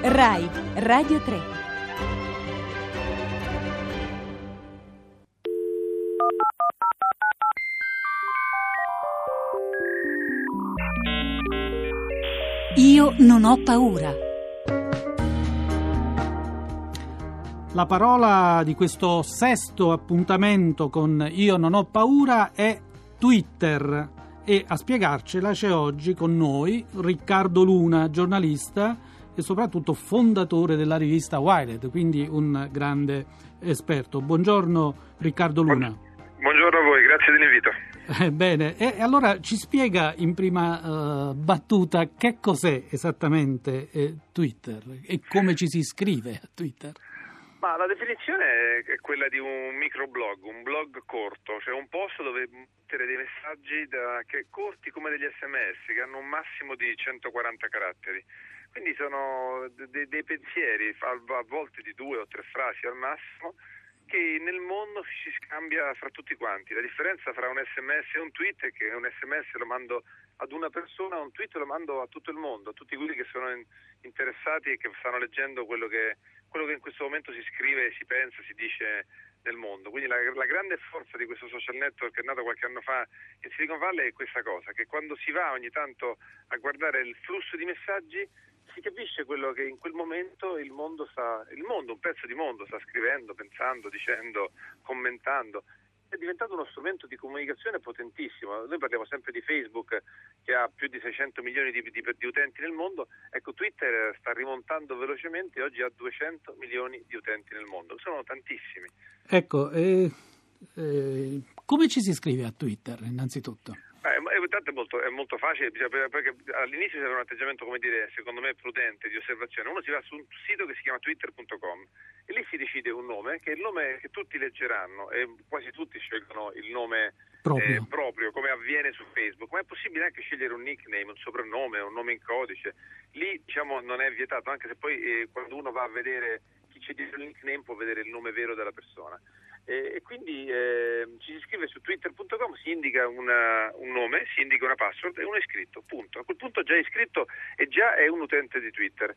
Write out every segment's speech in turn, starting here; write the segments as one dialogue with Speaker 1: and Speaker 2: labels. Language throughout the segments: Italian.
Speaker 1: RAI Radio 3 Io non ho paura.
Speaker 2: La parola di questo sesto appuntamento con Io non ho paura è Twitter e a spiegarcela c'è oggi con noi Riccardo Luna, giornalista e soprattutto fondatore della rivista Wired, quindi un grande esperto. Buongiorno Riccardo Luna.
Speaker 3: Buongiorno a voi, grazie dell'invito.
Speaker 2: Eh, bene, e allora ci spiega in prima uh, battuta che cos'è esattamente eh, Twitter e come ci si iscrive a Twitter?
Speaker 3: Ma la definizione è quella di un microblog, un blog corto, cioè un post dove mettere dei messaggi da, che, corti come degli sms che hanno un massimo di 140 caratteri. Quindi sono de, dei pensieri, a volte di due o tre frasi al massimo, che nel mondo si scambia fra tutti quanti. La differenza fra un sms e un tweet è che un sms lo mando ad una persona, un tweet lo mando a tutto il mondo, a tutti quelli che sono interessati e che stanno leggendo quello che, quello che in questo momento si scrive, si pensa, si dice nel mondo. Quindi la, la, grande forza di questo social network che è nato qualche anno fa in Silicon Valley è questa cosa, che quando si va ogni tanto a guardare il flusso di messaggi si capisce quello che in quel momento il mondo sta, il mondo, un pezzo di mondo sta scrivendo, pensando, dicendo, commentando. È diventato uno strumento di comunicazione potentissimo. Noi parliamo sempre di Facebook che ha più di 600 milioni di, di, di utenti nel mondo. Ecco, Twitter sta rimontando velocemente e oggi ha 200 milioni di utenti nel mondo. Sono tantissimi.
Speaker 2: Ecco, eh, eh, come ci si iscrive a Twitter innanzitutto?
Speaker 3: Intanto è molto, è molto facile, perché all'inizio c'era un atteggiamento, come dire, secondo me prudente, di osservazione. Uno si va su un sito che si chiama twitter.com e lì si decide un nome, che è il nome che tutti leggeranno e quasi tutti scelgono il nome proprio. Eh, proprio, come avviene su Facebook, ma è possibile anche scegliere un nickname, un soprannome, un nome in codice. Lì diciamo non è vietato, anche se poi eh, quando uno va a vedere chi c'è dietro il nickname può vedere il nome vero della persona. E quindi eh, ci si iscrive su twitter.com, si indica una, un nome, si indica una password e uno è iscritto, punto. A quel punto già è iscritto e già è un utente di Twitter.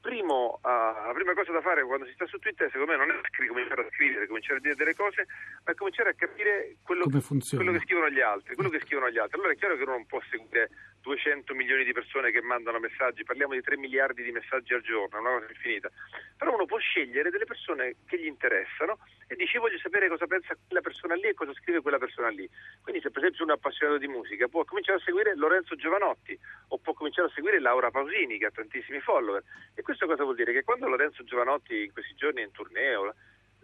Speaker 3: Primo, uh, la prima cosa da fare quando si sta su Twitter, secondo me, non è scri- cominciare a scrivere, cominciare a dire delle cose, ma cominciare a capire quello, quello che scrivono gli altri. Quello che scrivono gli altri. Allora è chiaro che uno non può seguire 200 milioni di persone che mandano messaggi, parliamo di 3 miliardi di messaggi al giorno, è una cosa infinita. Però uno può scegliere delle persone che gli interessano e dice voglio sapere cosa pensa quella persona lì e cosa scrive quella persona lì. Quindi se per esempio uno è appassionato di musica può cominciare a seguire Lorenzo Giovanotti o può cominciare a seguire Laura Pausini che ha tantissimi follower. E questo cosa vuol dire? Che quando Lorenzo Giovanotti in questi giorni è in tournée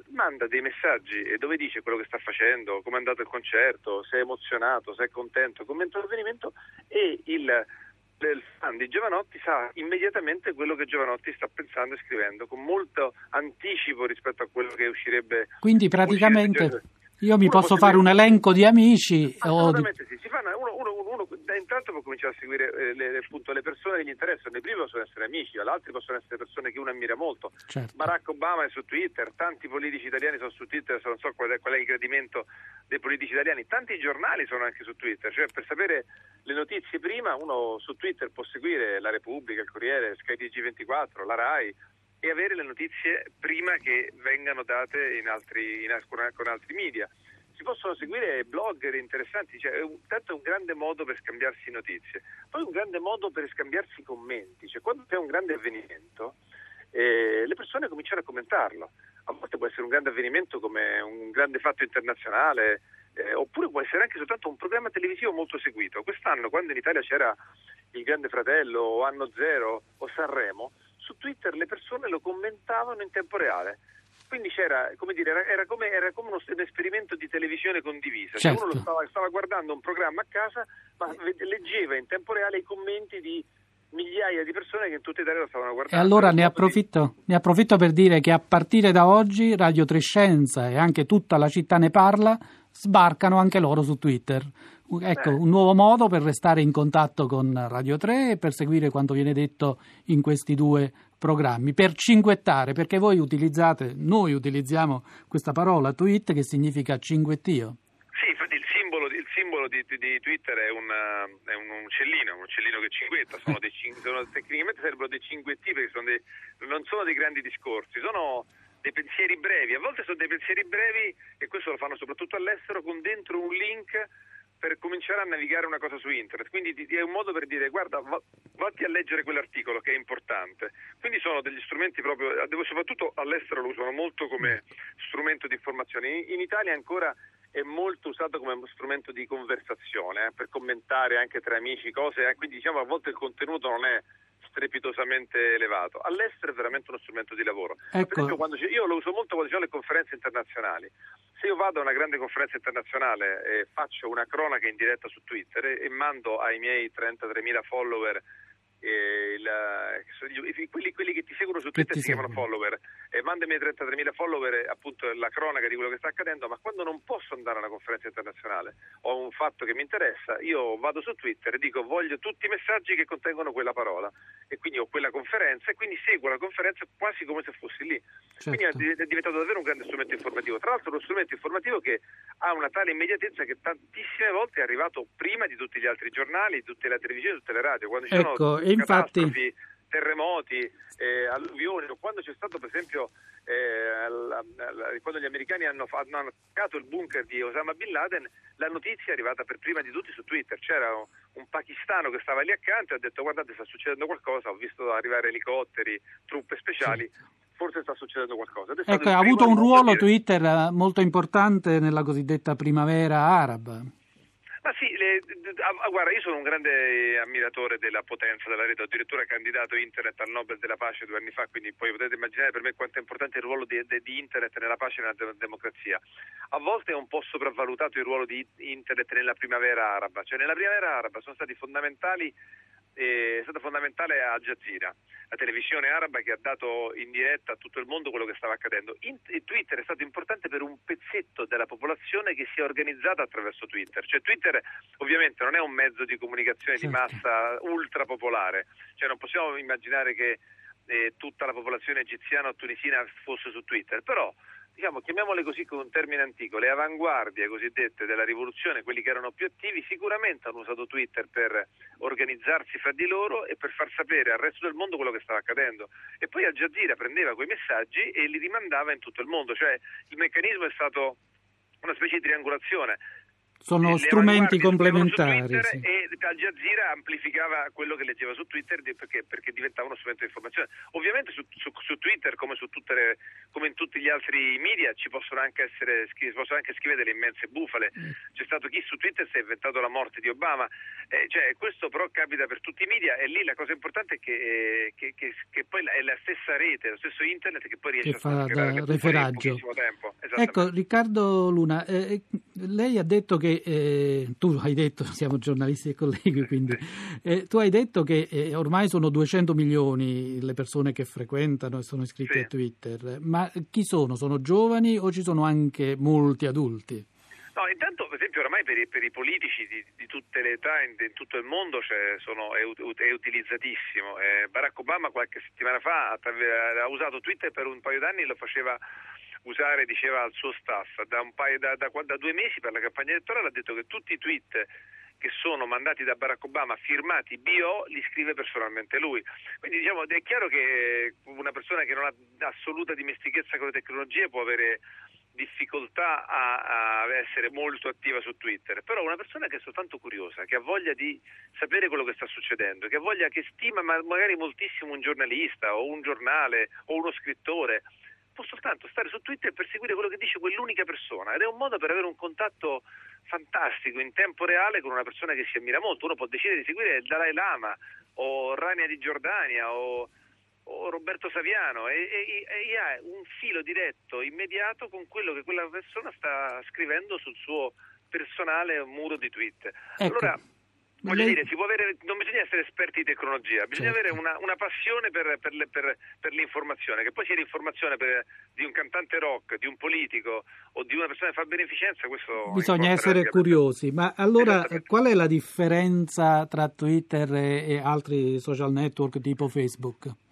Speaker 3: manda dei messaggi dove dice quello che sta facendo, come è andato il concerto, se è emozionato, se è contento, commenta l'avvenimento e il il fan di Giovanotti sa immediatamente quello che Giovanotti sta pensando e scrivendo con molto anticipo rispetto a quello che uscirebbe.
Speaker 2: Quindi praticamente io mi posso fare un elenco di amici.
Speaker 3: Assolutamente o di... sì, si fa uno, uno, intanto può cominciare a seguire eh, le, appunto, le, persone che gli interessano. I primi possono essere amici, altri possono essere persone che uno ammira molto. Certo. Barack Obama è su Twitter, tanti politici italiani sono su Twitter, non so qual è, qual è il gradimento dei politici italiani. Tanti giornali sono anche su Twitter, cioè per sapere le notizie prima uno su Twitter può seguire la Repubblica, il Corriere, Sky TG24, la RAI e avere le notizie prima che vengano date in altri, in, con altri media. Si possono seguire blogger interessanti, cioè, tanto è un grande modo per scambiarsi notizie, poi un grande modo per scambiarsi commenti, cioè quando c'è un grande avvenimento eh, le persone cominciano a commentarlo, a volte può essere un grande avvenimento come un grande fatto internazionale, eh, oppure può essere anche soltanto un programma televisivo molto seguito. Quest'anno, quando in Italia c'era il Grande Fratello o Anno Zero o Sanremo, su Twitter le persone lo commentavano in tempo reale. Quindi c'era, come dire, era, era, come, era come uno, un esperimento di televisione condivisa. Certo. Cioè uno stava, stava, guardando un programma a casa, ma leggeva in tempo reale i commenti di migliaia di persone che in tutta Italia lo stavano guardando.
Speaker 2: E allora ne approfitto, ne approfitto per dire che a partire da oggi Radio Trescenza e anche tutta la città ne parla sbarcano anche loro su Twitter. Ecco, un nuovo modo per restare in contatto con Radio 3 e per seguire quanto viene detto in questi due programmi, per cinguettare, perché voi utilizzate, noi utilizziamo questa parola tweet che significa cinguettio.
Speaker 3: Sì, infatti il simbolo, il simbolo di, di Twitter è, una, è, un uccellino, un uccellino che cinguetta, sono dei, sono, tecnicamente sarebbero dei cinguetti perché sono dei, non sono dei grandi discorsi, sono dei pensieri brevi, a volte sono dei pensieri brevi e questo lo fanno soprattutto all'estero con dentro un link per cominciare a navigare una cosa su internet, quindi è un modo per dire guarda vatti a leggere quell'articolo che è importante, quindi sono degli strumenti proprio, soprattutto all'estero lo usano molto come strumento di informazione, in, in Italia ancora è molto usato come strumento di conversazione, eh, per commentare anche tra amici cose, eh, quindi diciamo a volte il contenuto non è strepitosamente elevato. All'estero è veramente uno strumento di lavoro. Ecco. Esempio, io lo uso molto quando sono le conferenze internazionali. Se io vado a una grande conferenza internazionale e faccio una cronaca in diretta su Twitter e, mando ai miei 33.000 follower eh, quelli, quelli, che ti seguono su Twitter si chiamano follower. E mandami ai 33.000 follower appunto la cronaca di quello che sta accadendo ma quando non posso andare a una conferenza internazionale ho un fatto che mi interessa io vado su Twitter e dico voglio tutti i messaggi che contengono quella parola. E quindi ho quella conferenza e quindi seguo la conferenza quasi come se fossi lì. Certo. quindi è diventato davvero un grande strumento informativo. Tra l'altro uno strumento informativo che ha una tale immediatezza che tantissime volte è arrivato prima di tutti gli altri giornali, di tutte le televisioni, di tutte le radio. Quando ci
Speaker 2: ecco,
Speaker 3: sono
Speaker 2: infatti...
Speaker 3: terremoti, eh, alluvioni, quando c'è stato per esempio eh, la, la, quando gli americani hanno, hanno attaccato il bunker di Osama Bin Laden, la notizia è arrivata per prima di tutti su Twitter, c'era un, un pakistano che stava lì accanto e ha detto guardate sta succedendo qualcosa, ho visto arrivare elicotteri, truppe speciali. Sì forse sta succedendo qualcosa.
Speaker 2: Ecco, ha avuto un ruolo Twitter molto importante nella cosiddetta primavera araba.
Speaker 3: Ma sì, le, ah, guarda, io sono un grande ammiratore della potenza della rete, ho addirittura candidato internet al Nobel della pace due anni fa, quindi poi potete immaginare per me quanto è importante il ruolo di, di internet nella pace e nella democrazia. A volte è un po' sopravvalutato il ruolo di internet nella primavera araba, cioè nella primavera araba sono stati fondamentali è stata fondamentale Al Jazeera, la televisione araba che ha dato in diretta a tutto il mondo quello che stava accadendo. In, Twitter è stato importante per un pezzetto della popolazione che si è organizzata attraverso Twitter. Cioè Twitter ovviamente non è un mezzo di comunicazione certo. di massa ultra popolare, cioè non possiamo immaginare che eh, tutta la popolazione egiziana o tunisina fosse su Twitter, però diciamo, chiamiamole così con un termine antico, le avanguardie cosiddette della rivoluzione, quelli che erano più attivi, sicuramente hanno usato Twitter per organizzarsi fra di loro e per far sapere al resto del mondo quello che stava accadendo. E poi Al Jazeera prendeva quei messaggi e li rimandava in tutto il mondo, cioè il meccanismo è stato una specie di triangolazione
Speaker 2: sono strumenti complementari.
Speaker 3: Sì. E Al Jazeera amplificava quello che leggeva su Twitter perché, perché diventava uno strumento di informazione. Ovviamente su, su, su Twitter, come, su le, come, in tutti gli altri media, ci possono anche, essere, possono anche scrivere delle immense bufale. Mm. C'è stato chi su Twitter si è inventato la morte di Obama. Eh, cioè, questo però capita per tutti i media e lì la cosa importante è che, eh, che, che, poi è la stessa rete, lo stesso internet che poi riesce
Speaker 2: a fare referaggio.
Speaker 3: tempo.
Speaker 2: Ecco, Riccardo Luna, eh, lei ha detto che eh, tu hai detto, siamo giornalisti e colleghi, quindi eh, tu hai detto che eh, ormai sono 200 milioni le persone che frequentano e sono iscritte sì. a Twitter, ma chi sono? Sono giovani o ci sono anche molti adulti?
Speaker 3: No, intanto per esempio oramai per i, per i politici di, di, tutte le età in, in tutto il mondo cioè, sono, è, è, utilizzatissimo. Eh, Barack Obama qualche settimana fa ha usato Twitter per un paio d'anni e lo faceva usare, diceva al suo staff, da, paio, da, da, da due mesi per la campagna elettorale ha detto che tutti i tweet che sono mandati da Barack Obama firmati BO li scrive personalmente lui. Quindi diciamo è chiaro che una persona che non ha assoluta dimestichezza con le tecnologie può avere difficoltà a, a, essere molto attiva su Twitter, però una persona che è soltanto curiosa, che ha voglia di sapere quello che sta succedendo, che ha voglia, che stima magari moltissimo un giornalista o un giornale o uno scrittore, può soltanto stare su Twitter e perseguire quello che dice quell'unica persona ed è un modo per avere un contatto fantastico in tempo reale con una persona che si ammira molto. Uno può decidere di seguire il Dalai Lama o Rania di Giordania o, o Roberto Saviano e, e, e, ha un filo diretto, immediato con quello che quella persona sta scrivendo sul suo personale muro di Twitter.
Speaker 2: Ecco.
Speaker 3: Allora, Voglio dire, avere, non bisogna essere esperti di tecnologia, bisogna certo. avere una, una passione per, per, le, per, per, l'informazione, che poi sia l'informazione di un cantante rock, di un politico o di una persona che fa beneficenza, questo
Speaker 2: Bisogna essere curiosi, ma allora qual è la differenza tra Twitter e, e altri social network tipo Facebook?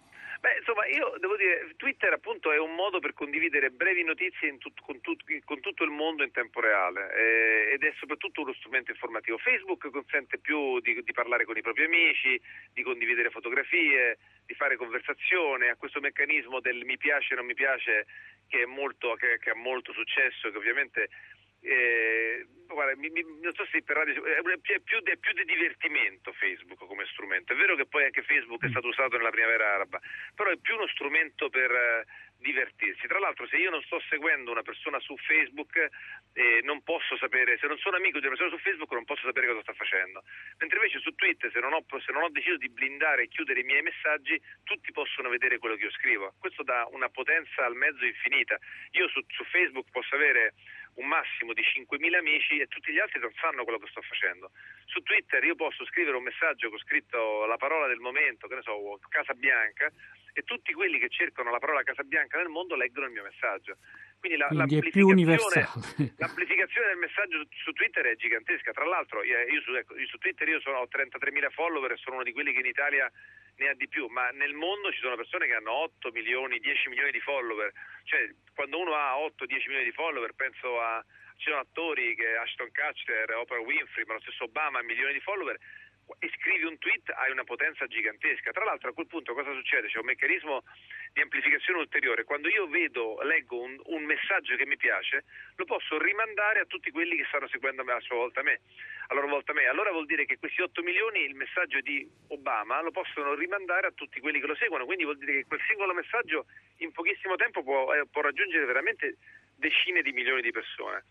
Speaker 3: Beh, insomma, io devo dire, Twitter appunto è un modo per condividere brevi notizie tut, con, tut, con, tutto il mondo in tempo reale eh, ed è soprattutto uno strumento informativo. Facebook consente più di, di, parlare con i propri amici, di condividere fotografie, di fare conversazione, ha questo meccanismo del mi piace e non mi piace che, molto, che, che ha molto successo, che ovviamente eh, guarda, mi, mi, non so se per radio è più, è più di divertimento Facebook come strumento. È vero che poi anche Facebook è stato usato nella primavera araba, però è più uno strumento per eh, divertirsi. Tra l'altro, se io non sto seguendo una persona su Facebook, eh, non posso sapere, se non sono amico di una persona su Facebook, non posso sapere cosa sta facendo. Mentre invece su Twitter, se non ho, se non ho deciso di blindare e chiudere i miei messaggi, tutti possono vedere quello che io scrivo. Questo dà una potenza al mezzo infinita. Io su, su Facebook posso avere un massimo di 5.000 amici e tutti gli altri non sanno quello che sto facendo. Su Twitter io posso scrivere un messaggio che ho scritto la parola del momento, che ne so, Casa Bianca, e tutti quelli che cercano la parola Casa Bianca nel mondo leggono il mio messaggio.
Speaker 2: Quindi, la, Quindi l'amplificazione,
Speaker 3: l'amplificazione, del messaggio su, su, Twitter è gigantesca. Tra l'altro, io su, ecco, io su Twitter io sono, ho 33.000 follower e sono uno di quelli che in Italia ne ha di più, ma nel mondo ci sono persone che hanno 8 milioni, 10 milioni di follower. Cioè, quando uno ha 8-10 milioni di follower, penso a ci sono attori che Ashton Kutcher, Oprah Winfrey, ma lo stesso Obama milioni di follower e scrivi un tweet hai una potenza gigantesca. Tra l'altro a quel punto cosa succede? C'è un meccanismo di amplificazione ulteriore. Quando io vedo, leggo un, un, messaggio che mi piace, lo posso rimandare a tutti quelli che stanno seguendo a sua volta me. A loro volta me. Allora vuol dire che questi 8 milioni, il messaggio di Obama, lo possono rimandare a tutti quelli che lo seguono. Quindi vuol dire che quel singolo messaggio in pochissimo tempo può, eh, può raggiungere veramente decine di milioni di persone.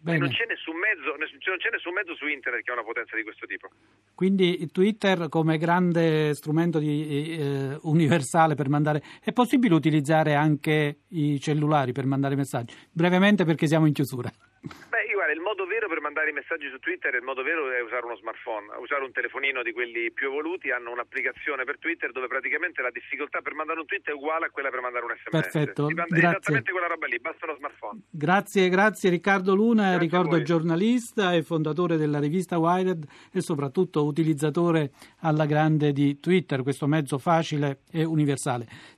Speaker 3: Non c'è, mezzo, non c'è, nessun mezzo, su internet che ha una potenza di questo tipo.
Speaker 2: Quindi Twitter come grande strumento di, eh, universale per mandare... È possibile utilizzare anche i cellulari per mandare messaggi? Brevemente perché siamo in chiusura.
Speaker 3: Beh, guarda, il modo vero per mandare i messaggi su Twitter, il modo vero è usare uno smartphone, usare un telefonino di quelli più evoluti, hanno un'applicazione per Twitter dove praticamente la difficoltà per mandare un tweet è uguale a quella per mandare un sms.
Speaker 2: Perfetto,
Speaker 3: grazie. esattamente quella roba lì, basta uno smartphone.
Speaker 2: Grazie, grazie Riccardo Luna, grazie ricordo giornalista e fondatore della rivista Wired e soprattutto utilizzatore alla grande di Twitter, questo mezzo facile e universale.